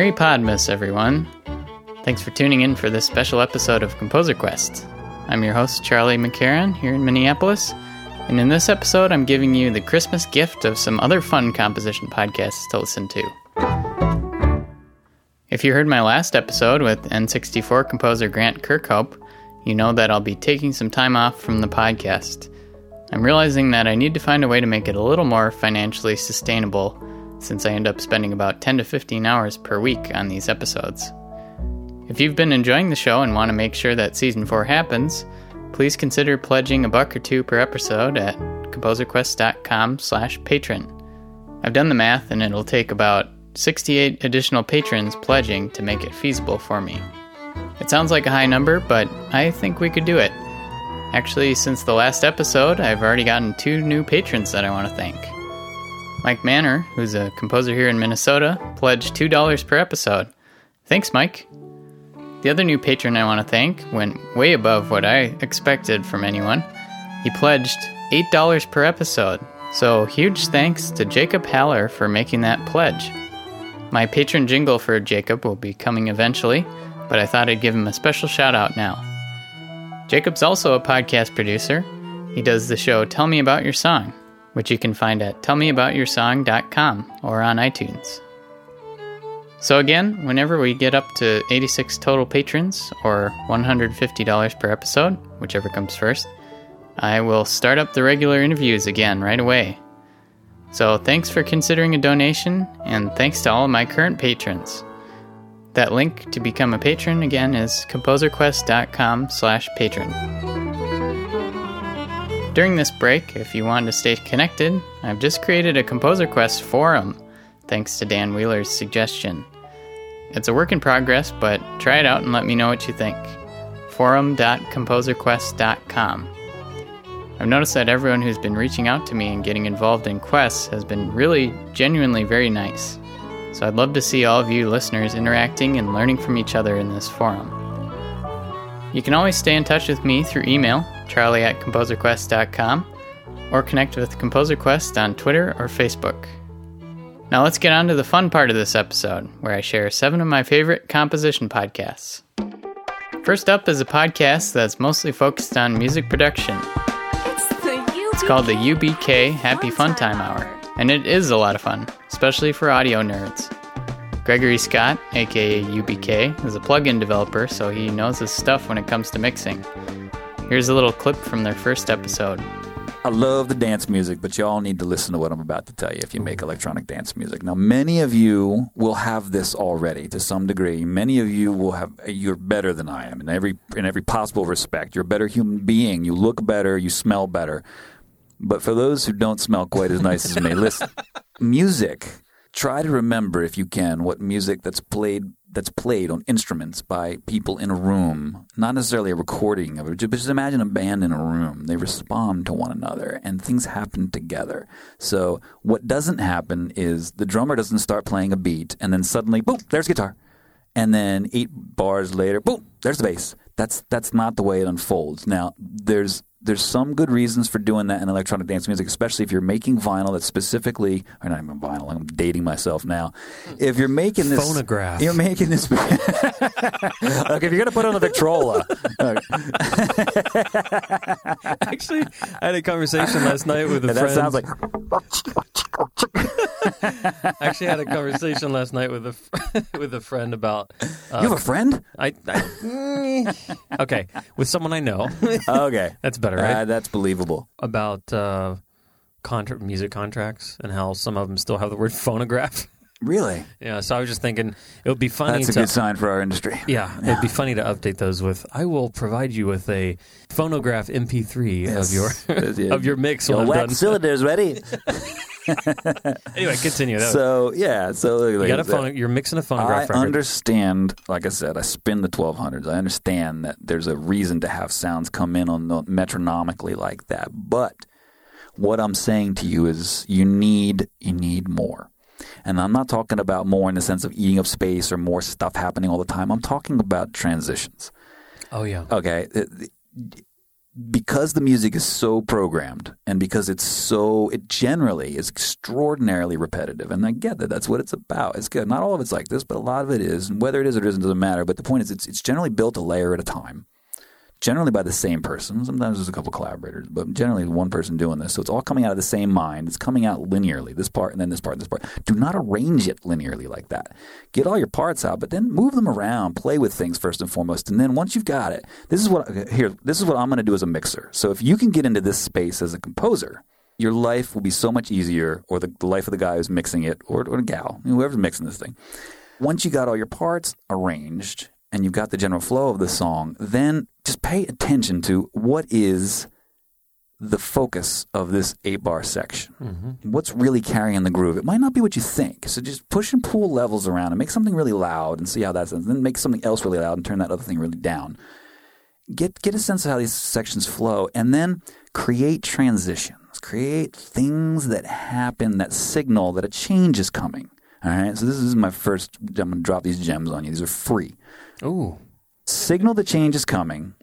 Merry Podmas, everyone. Thanks for tuning in for this special episode of Composer Quest. I'm your host, Charlie McCarron, here in Minneapolis, and in this episode, I'm giving you the Christmas gift of some other fun composition podcasts to listen to. If you heard my last episode with N64 composer Grant Kirkhope, you know that I'll be taking some time off from the podcast. I'm realizing that I need to find a way to make it a little more financially sustainable since I end up spending about 10 to 15 hours per week on these episodes. If you've been enjoying the show and want to make sure that season 4 happens, please consider pledging a buck or two per episode at composerquest.com slash patron. I've done the math and it'll take about 68 additional patrons pledging to make it feasible for me. It sounds like a high number, but I think we could do it. Actually, since the last episode, I've already gotten two new patrons that I want to thank. Mike Manor, who's a composer here in Minnesota, pledged $2 per episode. Thanks, Mike. The other new patron I want to thank went way above what I expected from anyone. He pledged $8 per episode, so huge thanks to Jacob Haller for making that pledge. My patron jingle for Jacob will be coming eventually, but I thought I'd give him a special shout out now. Jacob's also a podcast producer. He does the show Tell Me About Your Song, which you can find at tellmeaboutyoursong.com or on iTunes. So, again, whenever we get up to 86 total patrons or $150 per episode, whichever comes first, I will start up the regular interviews again right away. So, thanks for considering a donation, and thanks to all of my current patrons. That link to become a patron again is composerquest.com slash patron. During this break, if you want to stay connected, I've just created a Composer Quest forum, thanks to Dan Wheeler's suggestion. It's a work in progress, but try it out and let me know what you think. forum.composerquest.com. I've noticed that everyone who's been reaching out to me and getting involved in quests has been really, genuinely very nice. So I'd love to see all of you listeners interacting and learning from each other in this forum. You can always stay in touch with me through email, charlie at composerquest.com, or connect with Composer Quest on Twitter or Facebook. Now let's get on to the fun part of this episode, where I share seven of my favorite composition podcasts. First up is a podcast that's mostly focused on music production. It's called the UBK Happy Fun Time Hour, and it is a lot of fun, especially for audio nerds. Gregory Scott, aka UBK, is a plugin developer, so he knows his stuff when it comes to mixing. Here's a little clip from their first episode. I love the dance music, but y'all need to listen to what I'm about to tell you if you make electronic dance music. Now, many of you will have this already to some degree. Many of you will have you're better than I am in every in every possible respect. You're a better human being. You look better, you smell better. But for those who don't smell quite as nice as me, listen. Music. Try to remember if you can what music that's played that's played on instruments by people in a room, not necessarily a recording of it, but just imagine a band in a room. They respond to one another and things happen together. So what doesn't happen is the drummer doesn't start playing a beat and then suddenly, boom, there's guitar. And then eight bars later, boom, there's the bass. That's that's not the way it unfolds. Now, there's there's some good reasons for doing that in electronic dance music, especially if you're making vinyl that's specifically, or not even vinyl. I'm dating myself now. If you're making this Phonograph. you're making this. Look, if you're gonna put on a Victrola, Actually, I had a conversation last night with a that friend. sounds like I actually had a conversation last night with a with a friend about. Uh, you have a friend. I, I okay with someone I know. Okay, That's better, right? Uh, that's believable. about uh, contra- music contracts and how some of them still have the word phonograph. Really, yeah, so I was just thinking it would be funny that's a to good sign for our industry. Yeah, it'd be funny to update those with. I will provide you with a phonograph MP3 Yes. of your Yeah. of your mix Your wax cylinder's ready. Anyway, continue. That, So yeah, so you got a phone. You're mixing a phonograph I record. understand, like I said, I spin the 1200s. I understand that there's a reason to have sounds come in on the metronomically like that. But what I'm saying to you is you need you need more. And I'm not talking about more in the sense of eating up space or more stuff happening all the time. I'm talking about transitions. oh yeah. Okay. Because the music is so programmed and because it's so it generally is extraordinarily repetitive and i get that that's what it's about. It's good. Not all of it's like this but a lot of it is and whether it is or isn't doesn't matter but the point is it's, it's generally built a layer at a time generally by the same person. Sometimes there's a couple collaborators, but generally one person doing this. So it's all coming out of the same mind. It's coming out linearly, this part and then this part and this part. Do not arrange it linearly like that. Get all your parts out, but then move them around, play with things first and foremost. And then once you've got it, this is what here, this is what I'm going to do as a mixer. So if you can get into this space as a composer, your life will be so much easier, or the, the life of the guy who's mixing it, or, or the gal, whoever's mixing this thing. Once you got all your parts arranged and you've got the general flow of the song, then just pay attention to what is the focus of this eight bar section. Mm-hmm. What's really carrying the groove? It might not be what you think. So just push and pull levels around and make something really loud and see how that sounds. Then make something else really loud and turn that other thing really down. Get get a sense of how these sections flow and then create transitions. Create things that happen that signal that a change is coming. All right. So this is my first. I'm going to drop these gems on you. These are free. Ooh. Signal the change is coming.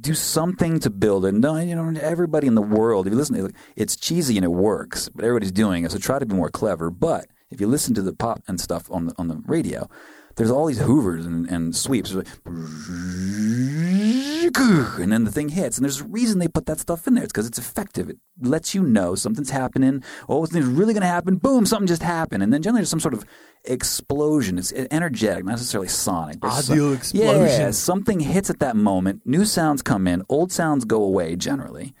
Do something to build it. No, you know, everybody in the world, if you listen, it's cheesy and it works, but everybody's doing it. So try to be more clever. But if you listen to the pop and stuff on the on the radio, there's all these hoovers and, and sweeps. Like, and then the thing hits. And there's a reason they put that stuff in there. It's because it's effective. It lets you know something's happening. Oh, something's really going to happen. Boom, something just happened. And then generally there's some sort of explosion. It's energetic, not necessarily sonic. Audio explosion. Yeah, something hits at that moment. New sounds come in. Old sounds go away generally.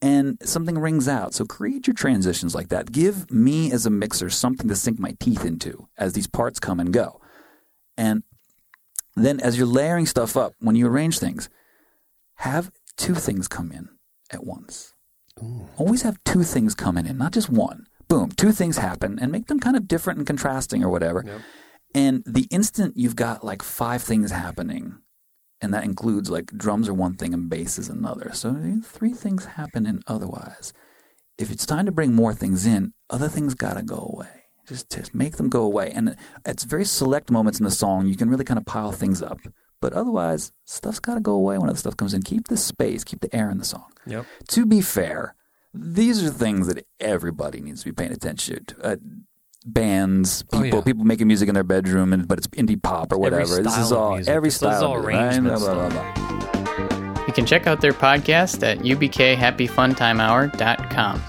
And something rings out. So create your transitions like that. Give me as a mixer something to sink my teeth into as these parts come and go. And then as you're layering stuff up, when you arrange things, have two things come in at once. Ooh. Always have two things coming in, not just one. Boom, two things happen and make them kind of different and contrasting or whatever. Yep. And the instant you've got like five things happening, and that includes like drums are one thing and bass is another. So eh, three things happen and otherwise. If it's time to bring more things in, other things got to go away. Just, just make them go away. And it's very select moments in the song you can really kind of pile things up. But otherwise, stuff's got to go away when other stuff comes in. Keep the space, keep the air in the song. Yep. To be fair, these are things that everybody needs to be paying attention to. Uh, bands, people, oh, yeah. people making music in their bedroom, and but it's indie pop or whatever. This is all music. every this style. Is all arrangements. Right? Blah, blah, blah, you can check out their podcast at ubkhappyfuntimehour.com.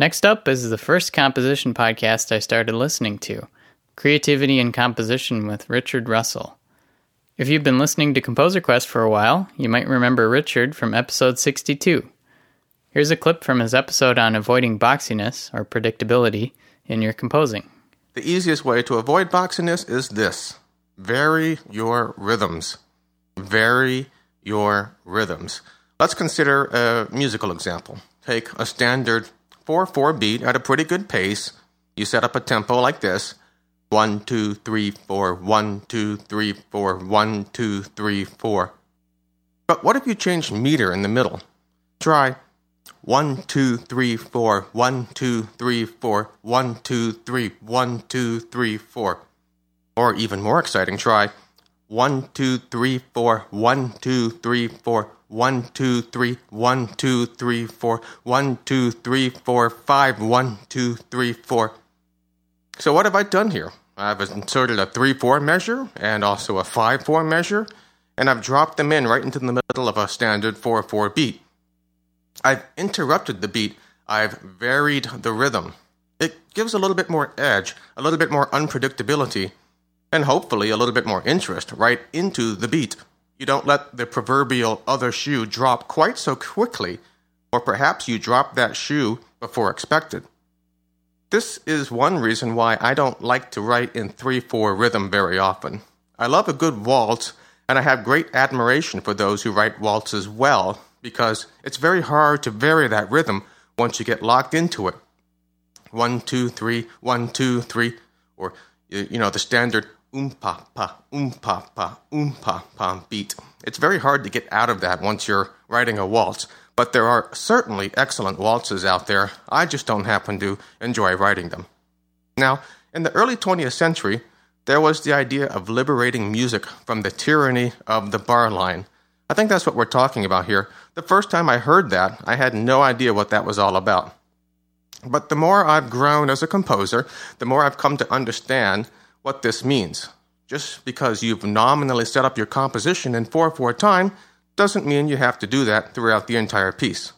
Next up is the first composition podcast I started listening to Creativity and Composition with Richard Russell. If you've been listening to Composer Quest for a while, you might remember Richard from episode 62. Here's a clip from his episode on avoiding boxiness or predictability in your composing. The easiest way to avoid boxiness is this vary your rhythms. Vary your rhythms. Let's consider a musical example. Take a standard 4 4 beat at a pretty good pace. You set up a tempo like this 1, 2, 3, 4, 1, 2, 3, 4, 1, 2, 3, 4. But what if you change meter in the middle? Try 1, 2, 3, 4, 1, 2, 3, 4, 1, 2, 3, 1, 2, 3, 4. Or even more exciting, try 1, 2, 3, 4, 1, 2, 3, 4, one, two, three, one, two, three, four, one, two, three, four, five, one, two, three, four. So what have I done here? I've inserted a 3-4 measure and also a 5-4 measure, and I've dropped them in right into the middle of a standard 4-4 beat. I've interrupted the beat. I've varied the rhythm. It gives a little bit more edge, a little bit more unpredictability, and hopefully a little bit more interest right into the beat. You don't let the proverbial other shoe drop quite so quickly, or perhaps you drop that shoe before expected. This is one reason why I don't like to write in 3 4 rhythm very often. I love a good waltz, and I have great admiration for those who write waltzes well, because it's very hard to vary that rhythm once you get locked into it. One, two, three, one, two, three, or, you know, the standard um pa pa um pa pa um pa pa beat. It's very hard to get out of that once you're writing a waltz, but there are certainly excellent waltzes out there. I just don't happen to enjoy writing them. Now, in the early 20th century, there was the idea of liberating music from the tyranny of the bar line. I think that's what we're talking about here. The first time I heard that, I had no idea what that was all about. But the more I've grown as a composer, the more I've come to understand what this means. Just because you've nominally set up your composition in 4 4 time doesn't mean you have to do that throughout the entire piece.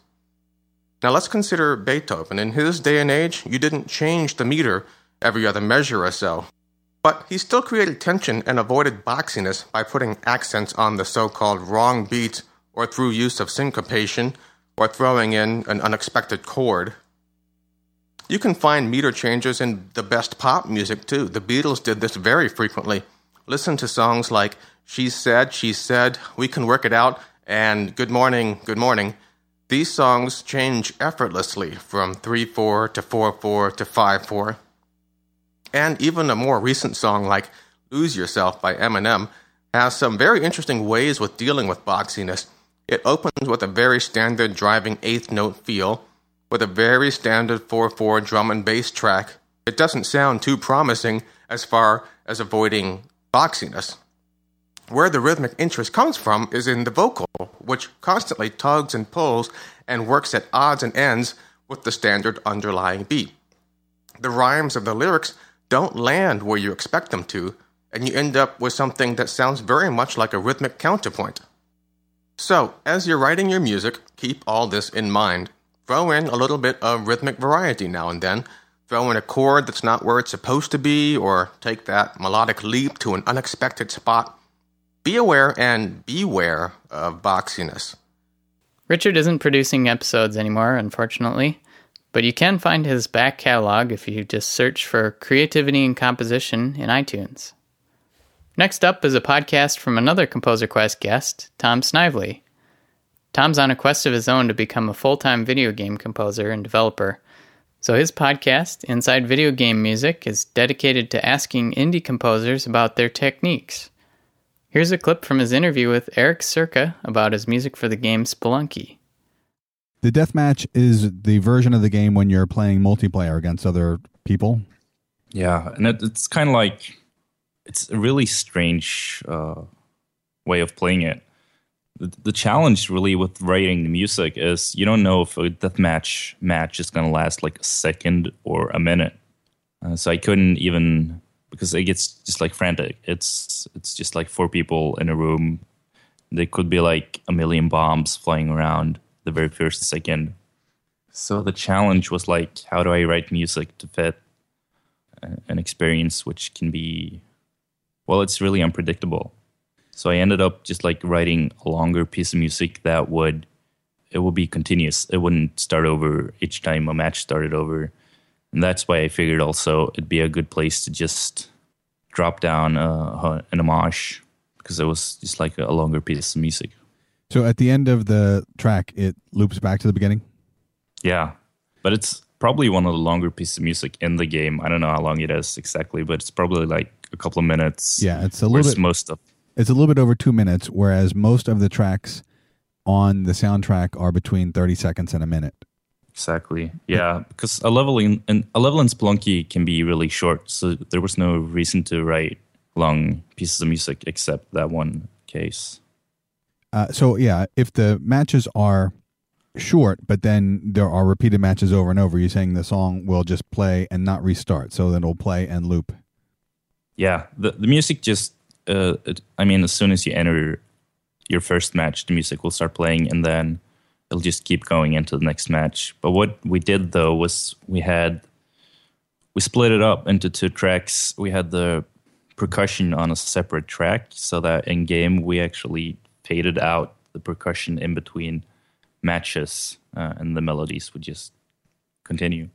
Now let's consider Beethoven. In his day and age, you didn't change the meter every other measure or so. But he still created tension and avoided boxiness by putting accents on the so called wrong beat or through use of syncopation or throwing in an unexpected chord. You can find meter changes in the best pop music too. The Beatles did this very frequently. Listen to songs like She Said, She Said, We Can Work It Out, and Good Morning, Good Morning. These songs change effortlessly from 3 4 to 4 4 to 5 4. And even a more recent song like Lose Yourself by Eminem has some very interesting ways with dealing with boxiness. It opens with a very standard driving eighth note feel, with a very standard 4 4 drum and bass track. It doesn't sound too promising as far as avoiding boxiness. Where the rhythmic interest comes from is in the vocal, which constantly tugs and pulls and works at odds and ends with the standard underlying beat. The rhymes of the lyrics don't land where you expect them to, and you end up with something that sounds very much like a rhythmic counterpoint. So, as you're writing your music, keep all this in mind. Throw in a little bit of rhythmic variety now and then. Throw in a chord that's not where it's supposed to be, or take that melodic leap to an unexpected spot. Be aware and beware of boxiness. Richard isn't producing episodes anymore, unfortunately, but you can find his back catalog if you just search for Creativity and Composition in iTunes. Next up is a podcast from another Composer Quest guest, Tom Snively. Tom's on a quest of his own to become a full time video game composer and developer. So his podcast, Inside Video Game Music, is dedicated to asking indie composers about their techniques. Here's a clip from his interview with Eirik Suhrke about his music for the game Spelunky. The deathmatch is the version of the game when you're playing multiplayer against other people. Yeah, and it, it's kind of like it's a really strange uh, way of playing it. The, challenge really with writing the music is you don't know if a deathmatch match is going to last like a second or a minute. Uh, so I couldn't even because it gets just like frantic. It's it's just like four people in a room. There could be like a million bombs flying around the very first second. So the challenge was like, how do I write music to fit an experience which can be, well, it's really unpredictable. So I ended up just like writing a longer piece of music that would, it would be continuous. It wouldn't start over each time a match started over and that's why I figured also it'd be a good place to just drop down uh, an homage because it was just like a longer piece of music. So at the end of the track, it loops back to the beginning. Yeah, but it's probably one of the longer pieces of music in the game. I don't know how long it is exactly, but it's probably like a couple of minutes. Yeah, it's a little bit most of. It's a little bit over two minutes, whereas most of the tracks on the soundtrack are between thirty seconds and a minute. Exactly. Yeah, because a level in a level in Spelunky can be really short, so there was no reason to write long pieces of music except that one case. Uh, so yeah, if the matches are short, but then there are repeated matches over and over, you're saying the song will just play and not restart, so then it'll play and loop. Yeah, the the music just. Uh, I mean, as soon as you enter your first match, the music will start playing, and then it'll just keep going into the next match. But what we did though was we had we split it up into two tracks. We had the percussion on a separate track so that in game we actually faded out the percussion in between matches uh, and the melodies would just continue.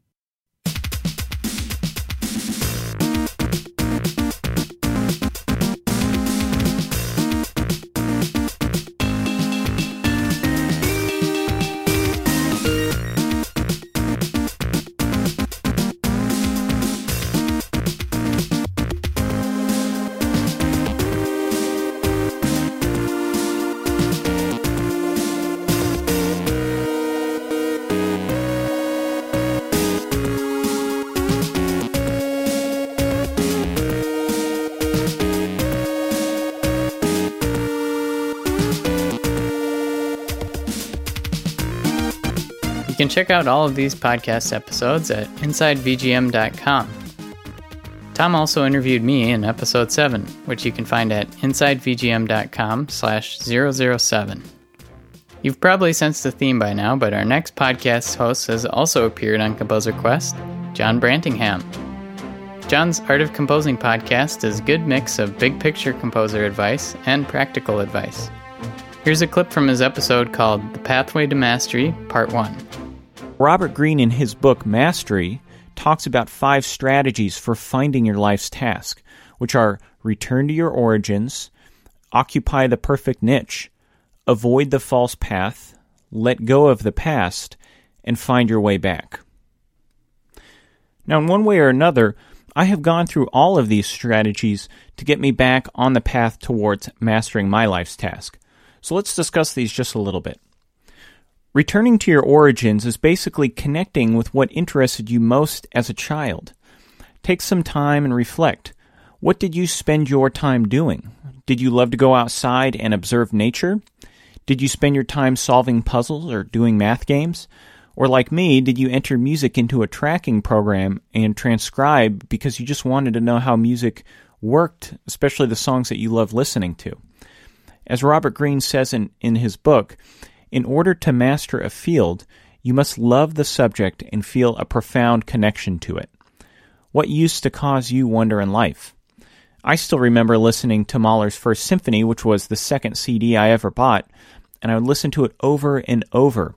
Can check out all of these podcast episodes at InsideVGM.com. Tom also interviewed me in episode 7, which you can find at InsideVGM.com slash 007. You've probably sensed the theme by now, but our next podcast host has also appeared on Composer Quest, John Brantingham. John's Art of Composing podcast is a good mix of big picture composer advice and practical advice. Here's a clip from his episode called The Pathway to Mastery, Part 1. Robert Greene, in his book Mastery, talks about five strategies for finding your life's task, which are return to your origins, occupy the perfect niche, avoid the false path, let go of the past, and find your way back. Now, in one way or another, I have gone through all of these strategies to get me back on the path towards mastering my life's task. So let's discuss these just a little bit. Returning to your origins is basically connecting with what interested you most as a child. Take some time and reflect. What did you spend your time doing? Did you love to go outside and observe nature? Did you spend your time solving puzzles or doing math games? Or, like me, did you enter music into a tracking program and transcribe because you just wanted to know how music worked, especially the songs that you love listening to? As Robert Greene says in, in his book, in order to master a field, you must love the subject and feel a profound connection to it. What used to cause you wonder in life? I still remember listening to Mahler's First Symphony, which was the second CD I ever bought, and I would listen to it over and over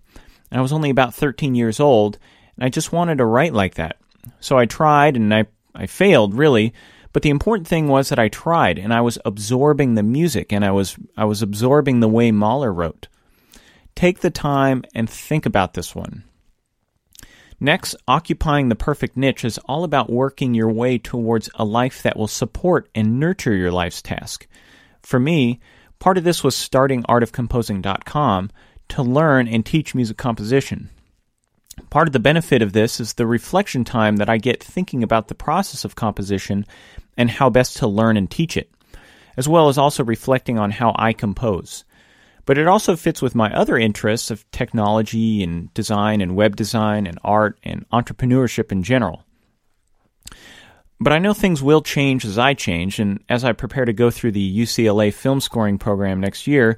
and I was only about 13 years old, and I just wanted to write like that. So I tried, and I, I failed, really. But the important thing was that I tried, and I was absorbing the music, and I was, I was absorbing the way Mahler wrote. Take the time and think about this one. Next, occupying the perfect niche is all about working your way towards a life that will support and nurture your life's task. For me, part of this was starting artofcomposing.com to learn and teach music composition. Part of the benefit of this is the reflection time that I get thinking about the process of composition and how best to learn and teach it, as well as also reflecting on how I compose. But it also fits with my other interests of technology and design and web design and art and entrepreneurship in general. But I know things will change as I change, and as I prepare to go through the UCLA film scoring program next year,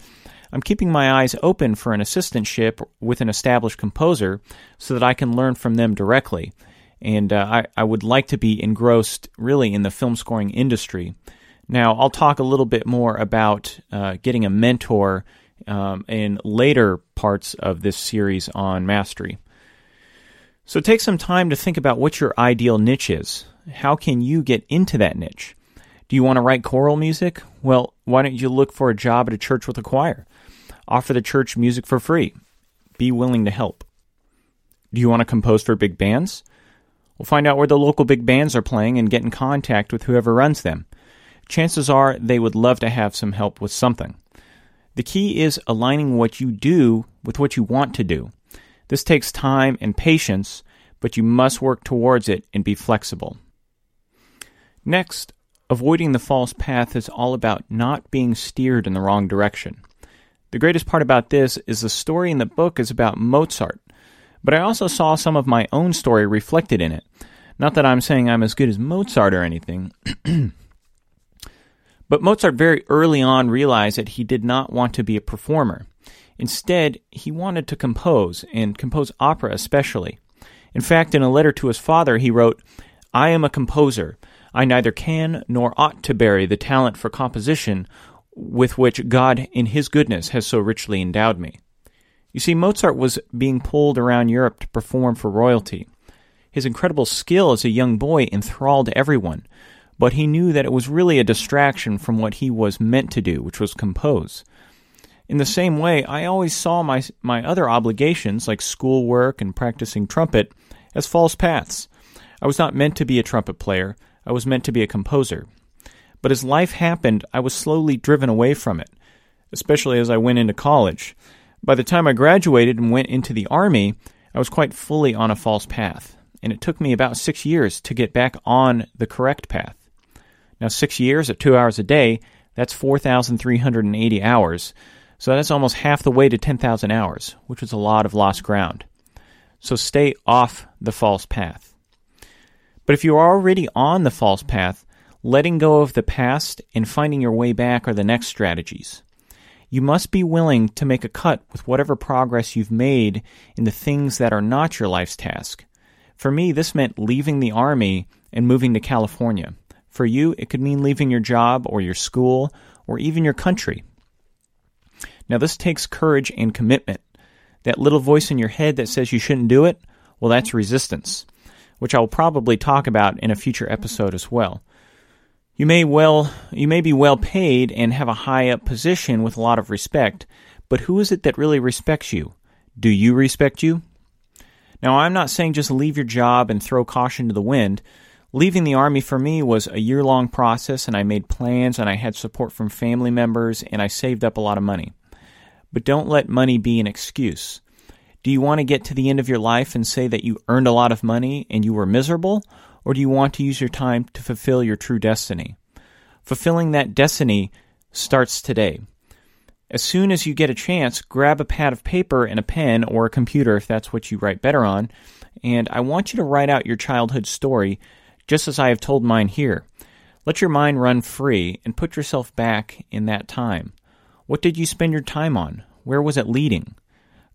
I'm keeping my eyes open for an assistantship with an established composer so that I can learn from them directly. And uh, I, I would like to be engrossed really in the film scoring industry. Now, I'll talk a little bit more about uh, getting a mentor um, in later parts of this series on mastery. So take some time to think about what your ideal niche is. How can you get into that niche? Do you want to write choral music? Well, why don't you look for a job at a church with a choir? Offer the church music for free. Be willing to help. Do you want to compose for big bands? We'll find out where the local big bands are playing and get in contact with whoever runs them. Chances are they would love to have some help with something. The key is aligning what you do with what you want to do. This takes time and patience, but you must work towards it and be flexible. Next, avoiding the false path is all about not being steered in the wrong direction. The greatest part about this is the story in the book is about Mozart, but I also saw some of my own story reflected in it. Not that I'm saying I'm as good as Mozart or anything. but Mozart very early on realized that he did not want to be a performer. Instead, he wanted to compose, and compose opera especially. In fact, in a letter to his father, he wrote, I am a composer. I neither can nor ought to bury the talent for composition with which God, in His goodness, has so richly endowed me. You see, Mozart was being pulled around Europe to perform for royalty. His incredible skill as a young boy enthralled everyone, but he knew that it was really a distraction from what he was meant to do, which was compose. In the same way, I always saw my, my other obligations, like schoolwork and practicing trumpet, as false paths. I was not meant to be a trumpet player, I was meant to be a composer. But as life happened, I was slowly driven away from it, especially as I went into college. By the time I graduated and went into the Army, I was quite fully on a false path, and it took me about six years to get back on the correct path. Now, six years at two hours a day, that's 4,380 hours, so that's almost half the way to 10,000 hours, which is a lot of lost ground. so stay off the false path. But if you are already on the false path, letting go of the past and finding your way back are the next strategies. You must be willing to make a cut with whatever progress you've made in the things that are not your life's task. For me, this meant leaving the Army and moving to California. For you, it could mean leaving your job or your school or even your country. Now, this takes courage and commitment. That little voice in your head that says you shouldn't do it, well, that's resistance, which I will probably talk about in a future episode as well. You may well you may be well paid and have a high up position with a lot of respect, but who is it that really respects you? Do you respect you? Now, I'm not saying just leave your job and throw caution to the wind. Leaving the Army for me was a year long process, and I made plans, and I had support from family members, and I saved up a lot of money. But don't let money be an excuse. Do you want to get to the end of your life and say that you earned a lot of money and you were miserable? Or do you want to use your time to fulfill your true destiny? Fulfilling that destiny starts today. As soon as you get a chance, grab a pad of paper and a pen or a computer if that's what you write better on, and I want you to write out your childhood story just as I have told mine here. Let your mind run free and put yourself back in that time. What did you spend your time on? Where was it leading?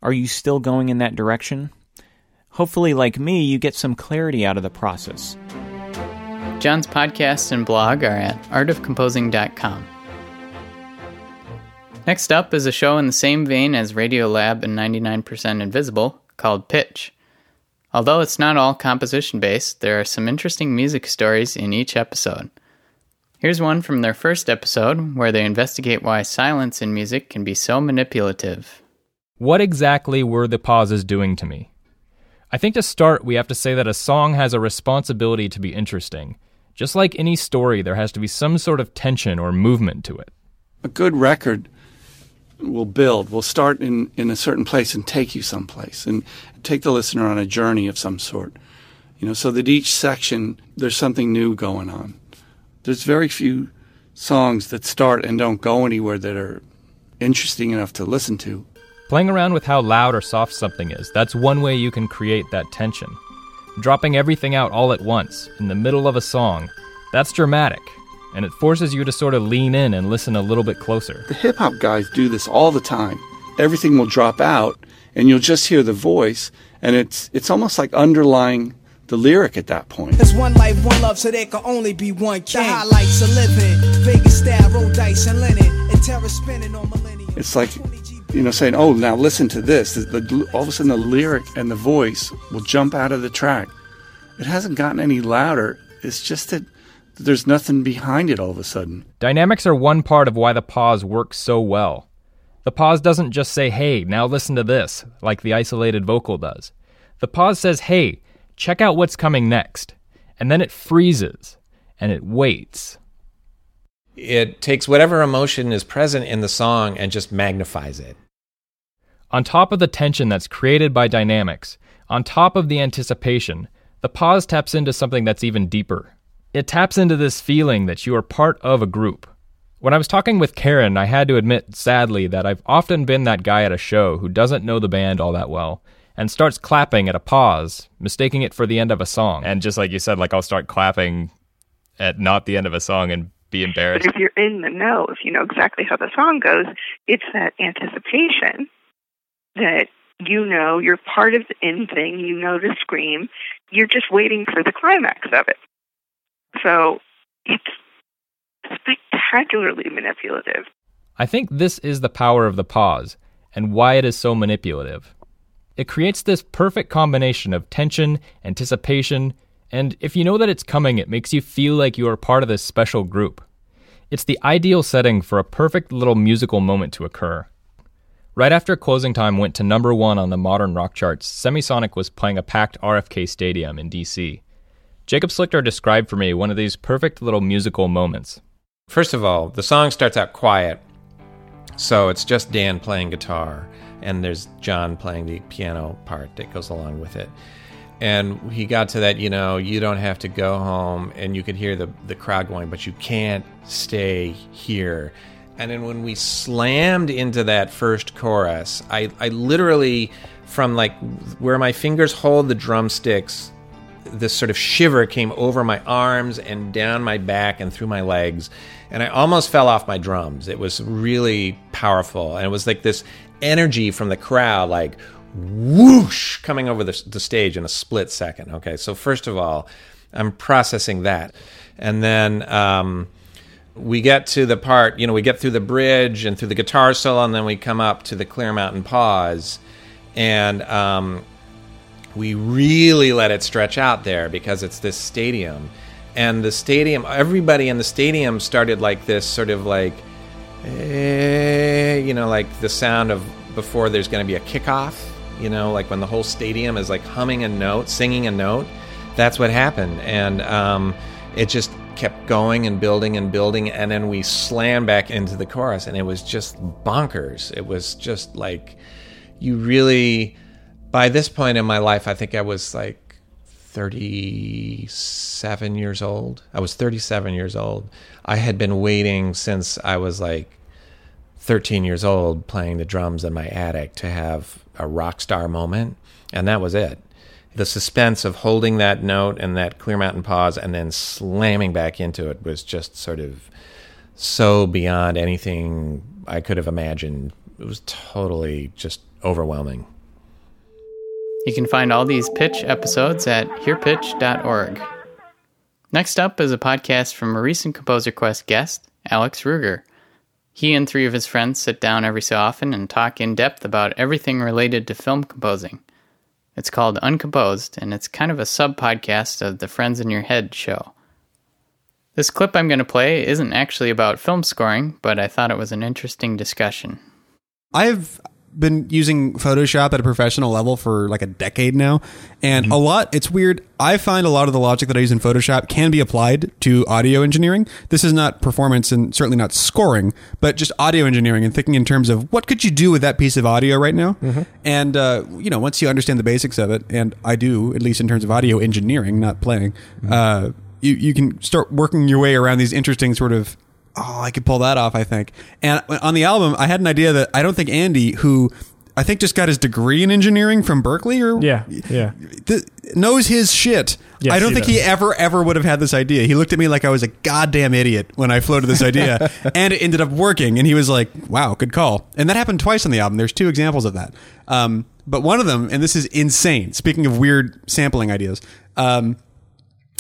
Are you still going in that direction? Hopefully, like me, you get some clarity out of the process. John's podcast and blog are at artofcomposing.com. Next up is a show in the same vein as Radiolab and 99% Invisible called Pitch. Although it's not all composition based, there are some interesting music stories in each episode. Here's one from their first episode where they investigate why silence in music can be so manipulative. What exactly were the pauses doing to me? I think to start, we have to say that a song has a responsibility to be interesting. Just like any story, there has to be some sort of tension or movement to it. A good record will build, will start in, in a certain place and take you someplace and take the listener on a journey of some sort. You know, so that each section there's something new going on. There's very few songs that start and don't go anywhere that are interesting enough to listen to. Playing around with how loud or soft something is, that's one way you can create that tension. Dropping everything out all at once, in the middle of a song, that's dramatic, and it forces you to sort of lean in and listen a little bit closer. The hip hop guys do this all the time. Everything will drop out, and you'll just hear the voice, and it's it's almost like underlying the lyric at that point. There's one life, one love, so there can only be one king. The highlights of living, Vegas style, roll dice and linen, and terror spinning on millennium. It's like you know, saying, "Oh, now listen to this." The, the, all of a sudden, the lyric and the voice will jump out of the track. It hasn't gotten any louder. It's just that there's nothing behind it all of a sudden. Dynamics are one part of why the pause works so well. The pause doesn't just say, "Hey, now listen to this," like the isolated vocal does. The pause says, "Hey, check out what's coming next," and then it freezes and it waits it takes whatever emotion is present in the song and just magnifies it. On top of the tension that's created by dynamics, on top of the anticipation, the pause taps into something that's even deeper. It taps into this feeling that you are part of a group. When I was talking with Karen, I had to admit, sadly, that I've often been that guy at a show who doesn't know the band all that well and starts clapping at a pause, mistaking it for the end of a song. And just like you said, like I'll start clapping at not the end of a song and be embarrassed. But if you're in the know, if you know exactly how the song goes, it's that anticipation that you know you're part of the end thing, you know the scream, you're just waiting for the climax of it. So it's spectacularly manipulative. I think this is the power of the pause and why it is so manipulative. It creates this perfect combination of tension, anticipation, and if you know that it's coming, it makes you feel like you are part of this special group. It's the ideal setting for a perfect little musical moment to occur. Right after Closing Time went to number one on the modern rock charts, Semisonic was playing a packed RFK Stadium in DC. Jacob Slichter described for me one of these perfect little musical moments. First of all, the song starts out quiet, so it's just Dan playing guitar, and there's John playing the piano part that goes along with it. And he got to that you know you don't have to go home and you could hear the the crowd going but you can't stay here. And then when we slammed into that first chorus i i literally from like where my fingers hold the drumsticks, this sort of shiver came over my arms and down my back and through my legs. And I almost fell off my drums. It was really powerful. And it was like this energy from the crowd, like whoosh, coming over the, the stage in a split second. Okay, so first of all, I'm processing that. And then um, we get to the part, you know, we get through the bridge and through the guitar solo, and then we come up to the Clearmountain pause. And um, we really let it stretch out there because it's this stadium. And the stadium, everybody in the stadium started like this sort of like, eh, you know, like the sound of before there's going to be a kickoff, you know, like when the whole stadium is like humming a note, singing a note. That's what happened. And um, it just kept going and building and building. And then we slammed back into the chorus, and it was just bonkers. It was just like, you really, by this point in my life, I think I was like 37 years old. I was 37 years old. I had been waiting since I was like 13 years old playing the drums in my attic to have a rock star moment. And that was it. The suspense of holding that note and that Clearmountain pause and then slamming back into it was just sort of so beyond anything I could have imagined. It was totally just overwhelming. You can find all these pitch episodes at hearpitch.org. Next up is a podcast from a recent Composer Quest guest, Alex Ruger. He and three of his friends sit down every so often and talk in depth about everything related to film composing. It's called Uncomposed, and it's kind of a sub podcast of the Friends in Your Head show. This clip I'm going to play isn't actually about film scoring, but I thought it was an interesting discussion. I've been using Photoshop at a professional level for like a decade now, and Mm-hmm. a lot. It's weird. I find a lot of the logic that I use in Photoshop can be applied to audio engineering. This is not performance and certainly not scoring, but just audio engineering and thinking in terms of what could you do with that piece of audio right now. Mm-hmm. And uh, you know, once you understand the basics of it, and I do at least in terms of audio engineering, not playing. Mm-hmm. Uh, you you can start working your way around these interesting sort of oh, I could pull that off, I think. And on the album, I had an idea that I don't think Andy, who I think just got his degree in engineering from Berklee or Yeah, yeah. th- knows his shit. Yes, I don't he think does. he ever ever would have had this idea. He looked at me like I was a goddamn idiot when I floated this idea, and it ended up working. And he was like, "Wow, good call." And that happened twice on the album. There's two examples of that. Um, but one of them, and this is insane. Speaking of weird sampling ideas, um,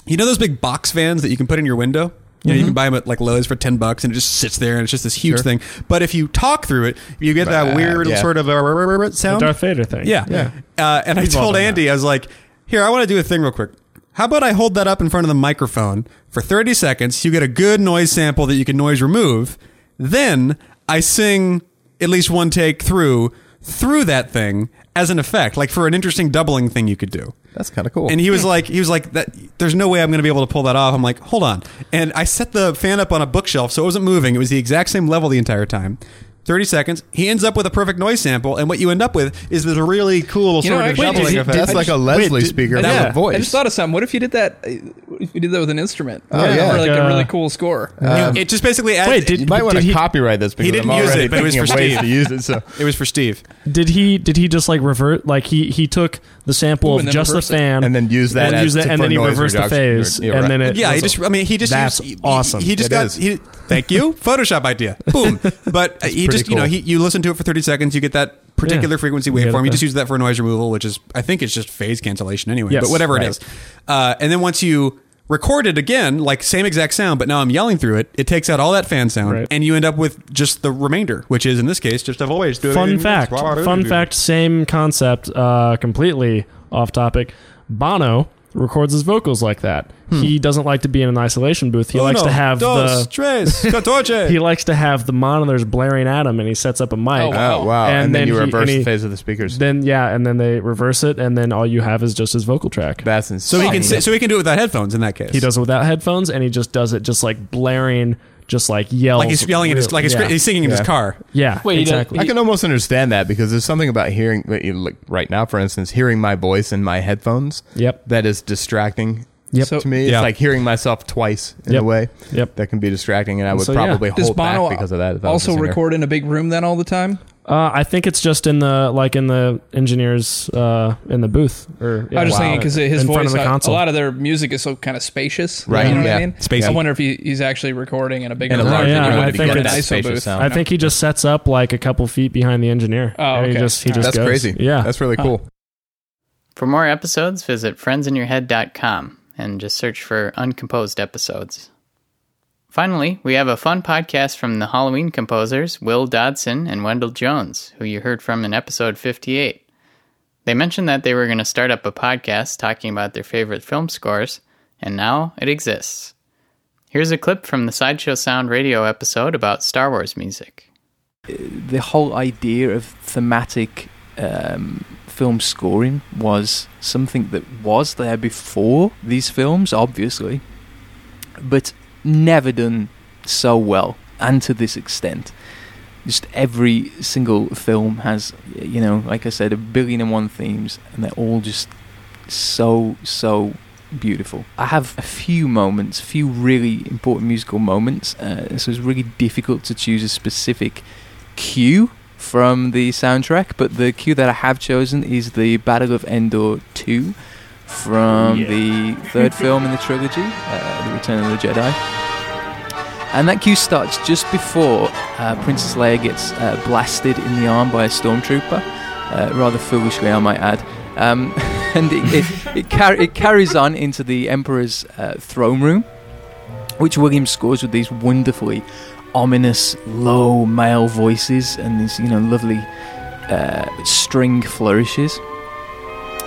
you know those big box fans that you can put in your window. You, know, you can buy them at like Lowe's for ten bucks, and it just sits there, and it's just this huge Sure. thing. But if you talk through it, you get that weird yeah. sort of uh, sound. The Darth Vader thing. Yeah, Yeah. Uh, and I We've all told Andy, I was like, "Here, I want to do a thing real quick. How about I hold that up in front of the microphone for thirty seconds? You get a good noise sample that you can noise remove. Then I sing at least one take through through that thing as an effect, like for an interesting doubling thing you could do." That's kind of cool. And he was like, he was like, that. There's no way I'm going to be able to pull that off. I'm like, hold on. And I set the fan up on a bookshelf, so it wasn't moving. It was the exact same level the entire time. 30 seconds. He ends up with a perfect noise sample, and what you end up with is this really cool You know, sort of actually, doubling did he- effect. did- That's like a Leslie speaker I with just- a voice. I just thought of something. What if you did that? uh, If you did that with an instrument? Oh, yeah. for like Like, a uh, really cool score. Um, it just basically adds. Wait, did- you might want did to he- copyright this because he didn't I'm use already it, but it was thinking for of ways Steve. to use it. So It was for Steve. Did he did he just like revert like he he took the sample Ooh, of then just the reverse it. fan And then use that and, as use that, to- and then he noise reversed the reduction. phase You're and then it Yeah, he just. I mean, he just. that's used, he- awesome. He, just It got. is. He, thank you, Photoshop idea. Boom. But uh, he just, you know, he you listen to it for thirty seconds, you get that particular Yeah. frequency waveform. You just use that for noise removal, which is, I think, it's just phase cancellation anyway. Yes, but whatever right. it is, uh, and then once you record it again, like same exact sound, but now I'm yelling through it. It takes out all that fan sound, Right. and you end up with just the remainder, which is in this case just a voice. fun fact fun fact same concept uh, completely off topic bono records his vocals like that hmm. he doesn't like to be in an isolation booth he oh, likes to have dos, the tres, catorce. he likes to have the monitors blaring at him and he sets up a mic Oh, wow. Oh wow! And, then, you he- reverse he- the phase of the speakers. then yeah and then they reverse it and then all you have is just his vocal track That's insane. so he can so he can do it without headphones in that case. he does it without headphones and he just does it just like blaring just like yells like he's yelling in his like he's, yeah. he's singing in his car. yeah Wait, exactly I can almost understand that because there's something about hearing, like right now, for instance, hearing my voice in my headphones. Yep. That is distracting. Yep. So- to me, it's Yeah. like hearing myself twice in Yep. a way. Yep. That can be distracting, and I would So, yeah. probably Does hold Bono back because of that. if I was a also record in a big room then all the time? Uh, I think it's just in the like in the engineers uh, in the booth or I was just thinking because his in front voice, of the uh, a lot of their music is so kind of spacious, Right, You know yeah. what I mean? Spacey. I wonder if he, he's actually recording in a bigger In a room. larger- you yeah, I think get an it's- ISO booth. I think he just sets up like a couple feet behind the engineer. Oh, And He okay. just he just That's goes. crazy. Yeah, That's really cool. For more episodes, visit friendsinyourhead.com and just search for uncomposed episodes. Finally, we have a fun podcast from the Halloween composers Will Dodson and Wendell Jones, who you heard from in episode 58. They mentioned that they were going to start up a podcast talking about their favorite film scores, and now it exists. Here's a clip from the Sideshow Sound radio episode about Star Wars music. the whole idea of thematic um, film scoring was something that was there before these films, obviously, but never done so well and to this extent. Just every single film has, you know, like I said, a billion and one themes, and they're all just so, so beautiful. I have a few moments, a few really important musical moments, uh, so it's really difficult to choose a specific cue from the soundtrack, but the cue that I have chosen is the Battle of Endor 2 from Yeah. the third film in the trilogy, uh, The Return of the Jedi. And that cue starts just before uh, Princess Leia gets uh, blasted in the arm by a stormtrooper, uh, rather foolishly, I might add. Um, and it, it, it, car- it carries on into the Emperor's uh, throne room, which Williams scores with these wonderfully ominous, low male voices and these, you know, lovely uh, string flourishes.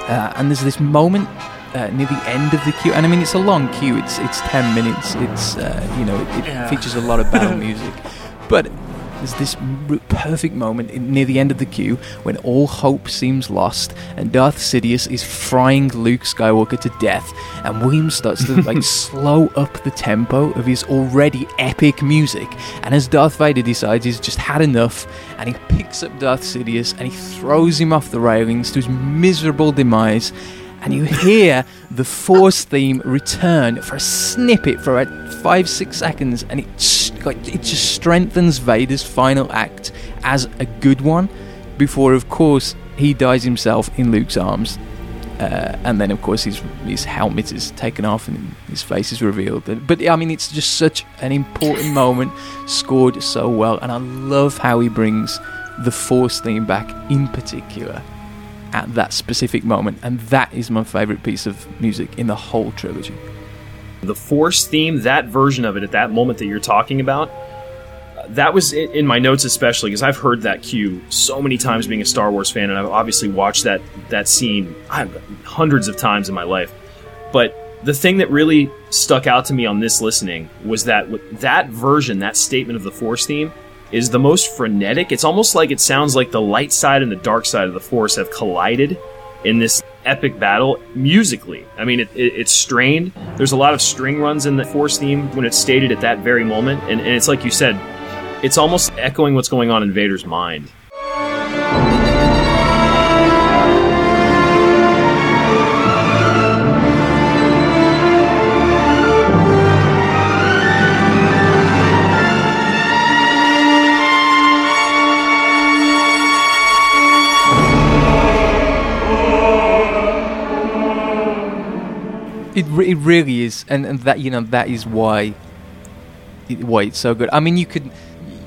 Uh, and there's this moment uh, near the end of the cue, and I mean it's a long cue. It's it's ten minutes. It's uh, you know it, it Yeah. features a lot of battle music, but there's this perfect moment in, near the end of the cue when all hope seems lost, and Darth Sidious is frying Luke Skywalker to death, and Williams starts to like slow up the tempo of his already epic music, and as Darth Vader decides he's just had enough, and he picks up Darth Sidious and he throws him off the railings to his miserable demise and you hear the Force theme return for a snippet for about five, six seconds, and it like it just strengthens Vader's final act as a good one. Before, of course, he dies himself in Luke's arms, uh, and then, of course, his his helmet is taken off and his face is revealed. But I mean, it's just such an important moment, scored so well, and I love how he brings the Force theme back in particular at that specific moment, and that is my favorite piece of music in the whole trilogy. The Force theme, that version of it at that moment that you're talking about, uh, that was in, my notes especially because I've heard that cue so many times being a Star Wars fan, and I've obviously watched that that scene hundreds of times in my life. But the thing that really stuck out to me on this listening was that that version, that statement of the Force theme, is the most frenetic. It's almost like it sounds like the light side and the dark side of the Force have collided in this epic battle musically. I mean, it, it, it's strained. There's a lot of string runs in the Force theme when it's stated at that very moment, and, and it's like you said, it's almost echoing what's going on in Vader's mind. It, re- it really is, and, and that you know that is why it, why it's so good. I mean, you could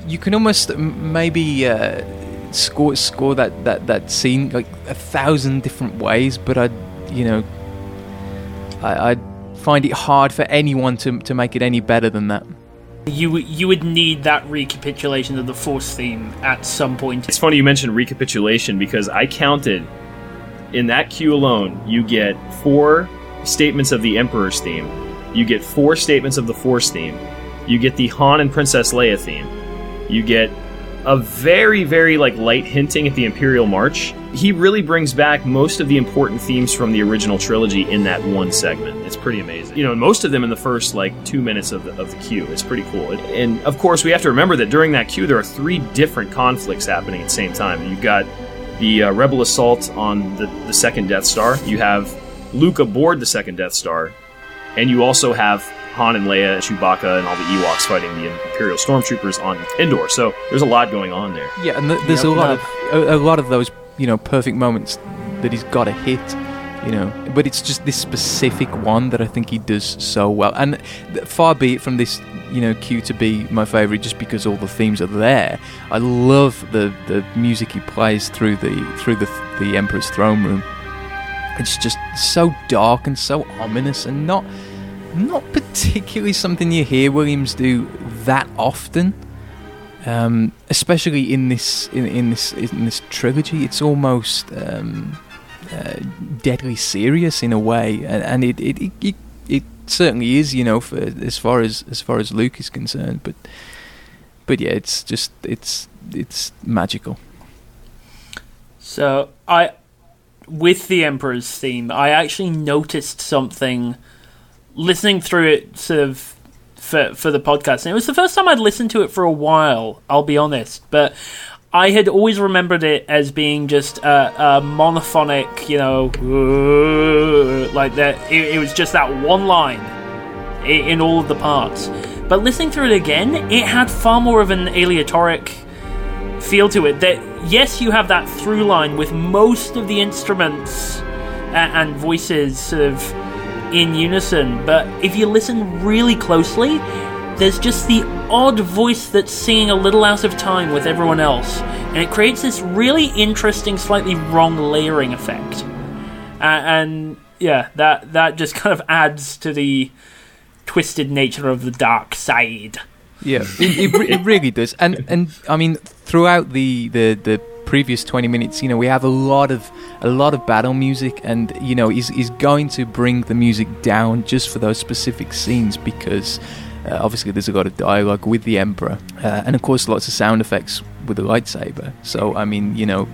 you can almost m- maybe uh, score score that, that, that scene like a thousand different ways, but I you know I I find it hard for anyone to to make it any better than that. You would- you would need that recapitulation of the Force theme at some point. It's funny you mentioned recapitulation because I counted in that cue alone, you get four statements of the Emperor's theme, you get four statements of the Force theme, you get the Han and Princess Leia theme, you get a very, very like light hinting at the Imperial March. He really brings back most of the important themes from the original trilogy in that one segment. It's pretty amazing. You know, most of them in the first like two minutes of the, of the cue. It's pretty cool. And, and of course, we have to remember that during that cue, there are three different conflicts happening at the same time. You've got the uh, rebel assault on the, the second Death Star. You have Luke aboard the second Death Star, and you also have Han and Leia, and Chewbacca, and all the Ewoks fighting the Imperial stormtroopers on Endor. So there's a lot going on there. Yeah, and th- there's Yep. a lot of a, a lot of those you know perfect moments that he's got to hit. You know, but it's just this specific one that I think he does so well. And th- far be it from this, you know, cue to be my favorite just because all the themes are there. I love the the music he plays through the through the the Emperor's throne room. It's just so dark and so ominous, and not not particularly something you hear Williams do that often. Um, especially in this in, in this in this trilogy, it's almost um, uh, deadly serious in a way, and, and it, it, it, it certainly is, you know, for as far as as far as Luke is concerned. But but yeah, it's just it's it's magical. So I, with the Emperor's theme, I actually noticed something listening through it, sort of for for the podcast. And it was the first time I'd listened to it for a while. I'll be honest, but I had always remembered it as being just a, a monophonic, you know, like that. It, it was just that one line i- in all of the parts. But listening through it again, it had far more of an aleatoric feel to it. That yes, you have that through line with most of the instruments a- and voices sort of in unison, but if you listen really closely, there's just the odd voice that's singing a little out of time with everyone else, and it creates this really interesting, slightly wrong layering effect. Uh, and yeah, that that just kind of adds to the twisted nature of the dark side. Yeah, it, it, it really does. And and I mean, throughout the, the, the previous twenty minutes, you know, we have a lot of a lot of battle music, and you know, he's he's going to bring the music down just for those specific scenes because. Uh, obviously, there's a lot of dialogue with the Emperor, uh, and of course, lots of sound effects with the lightsaber. So, I mean, you know,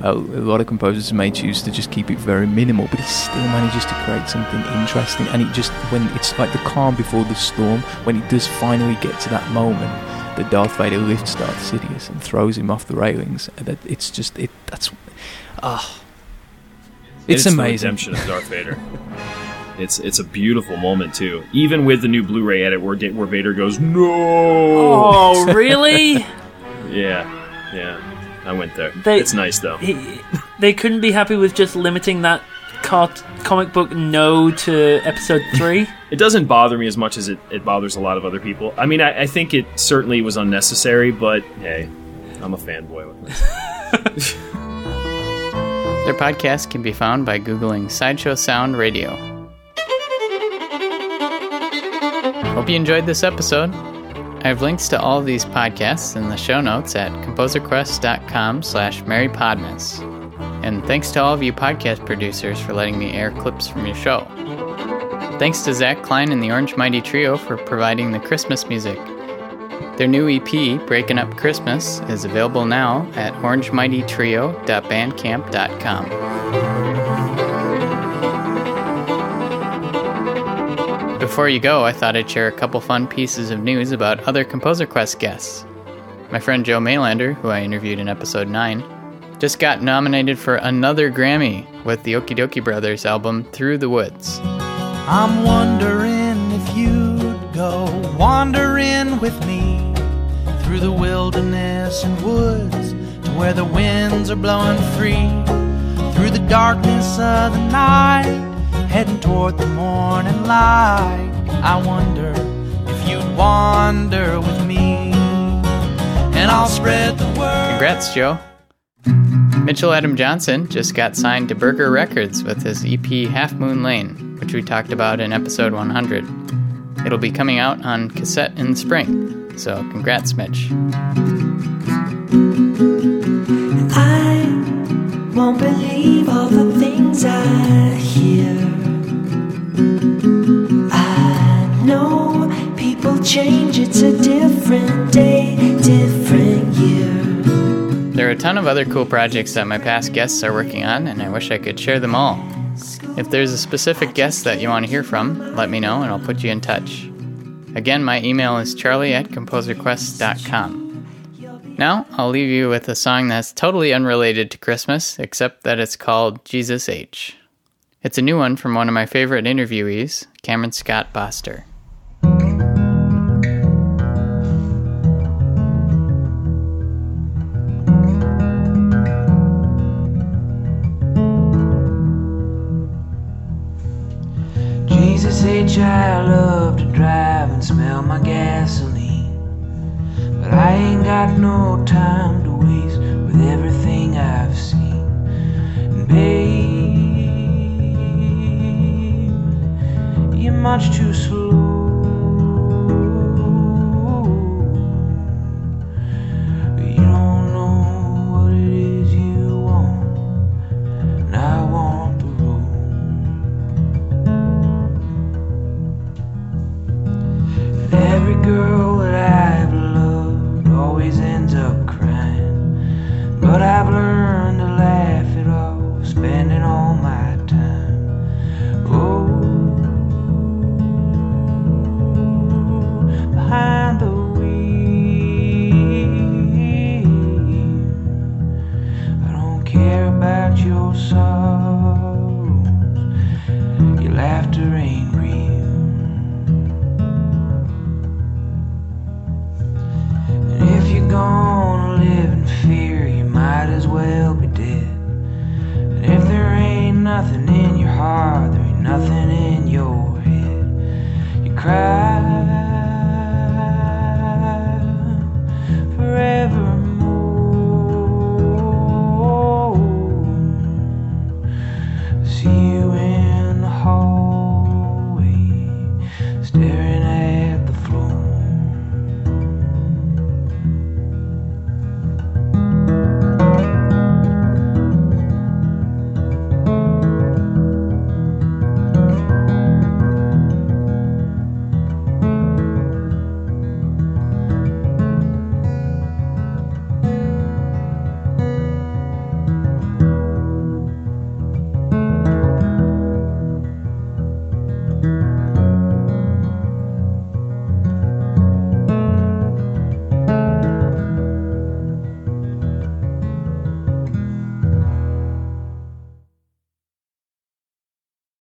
a, a lot of composers may choose to just keep it very minimal, but he still manages to create something interesting. And it just, when it's like the calm before the storm, when it does finally get to that moment, that Darth Vader lifts Darth Sidious and throws him off the railings. That it's just it. That's ah, it's, the amazing. redemption of Darth Vader. It's it's a beautiful moment too. Even with the new Blu-ray edit, where where Vader goes no. Oh, really? yeah, yeah. I went there. They- it's nice though. He, they couldn't be happy with just limiting that cart- comic book no to episode three. It doesn't bother me as much as it, it bothers a lot of other people. I mean, I, I think it certainly was unnecessary, but hey, I'm a fanboy with this. Their podcast can be found by Googling Sideshow Sound Radio. Hope you enjoyed this episode. I have links to all of these podcasts in the show notes at composerquest.com slash merrypodmas. And thanks to all of you podcast producers for letting me air clips from your show. Thanks to Zach Klein and the Orange Mighty Trio for providing the Christmas music. Their new EP, Breaking Up Christmas, is available now at orangemightytrio.bandcamp.com. Before you go, I thought I'd share a couple fun pieces of news about other Composer Quest guests. My friend Joe Mailander, who I interviewed in episode 9, just got nominated for another Grammy with the Okee Dokee Brothers album Through the Woods. I'm wondering if you'd go wandering with me through the wilderness and woods to where the winds are blowing free. Through the darkness of the night, heading toward the morning light. I wonder if you'd wander with me, and I'll spread the word. Congrats, Joe. Mitchell Adam Johnson just got signed to Burger Records with his EP Half Moon Lane, which we talked about in episode 100. It'll be coming out on cassette in the spring, so congrats, Mitch. Won't believe all the things I hear. I know people change, it's a different day, different year. There are a ton of other cool projects that my past guests are working on, and I wish I could share them all. If there's a specific guest that you want to hear from, let me know and I'll put you in touch. Again, my email is charlie at composerquest.com. Now, I'll leave you with a song that's totally unrelated to Christmas, except that it's called Jesus H. It's a new one from one of my favorite interviewees, Cameron Scott Boster. Jesus H, I love to drive and smell my gasoline. But I ain't got no time to waste with everything I've seen. And babe, you're much too slow. about your your laughter ain't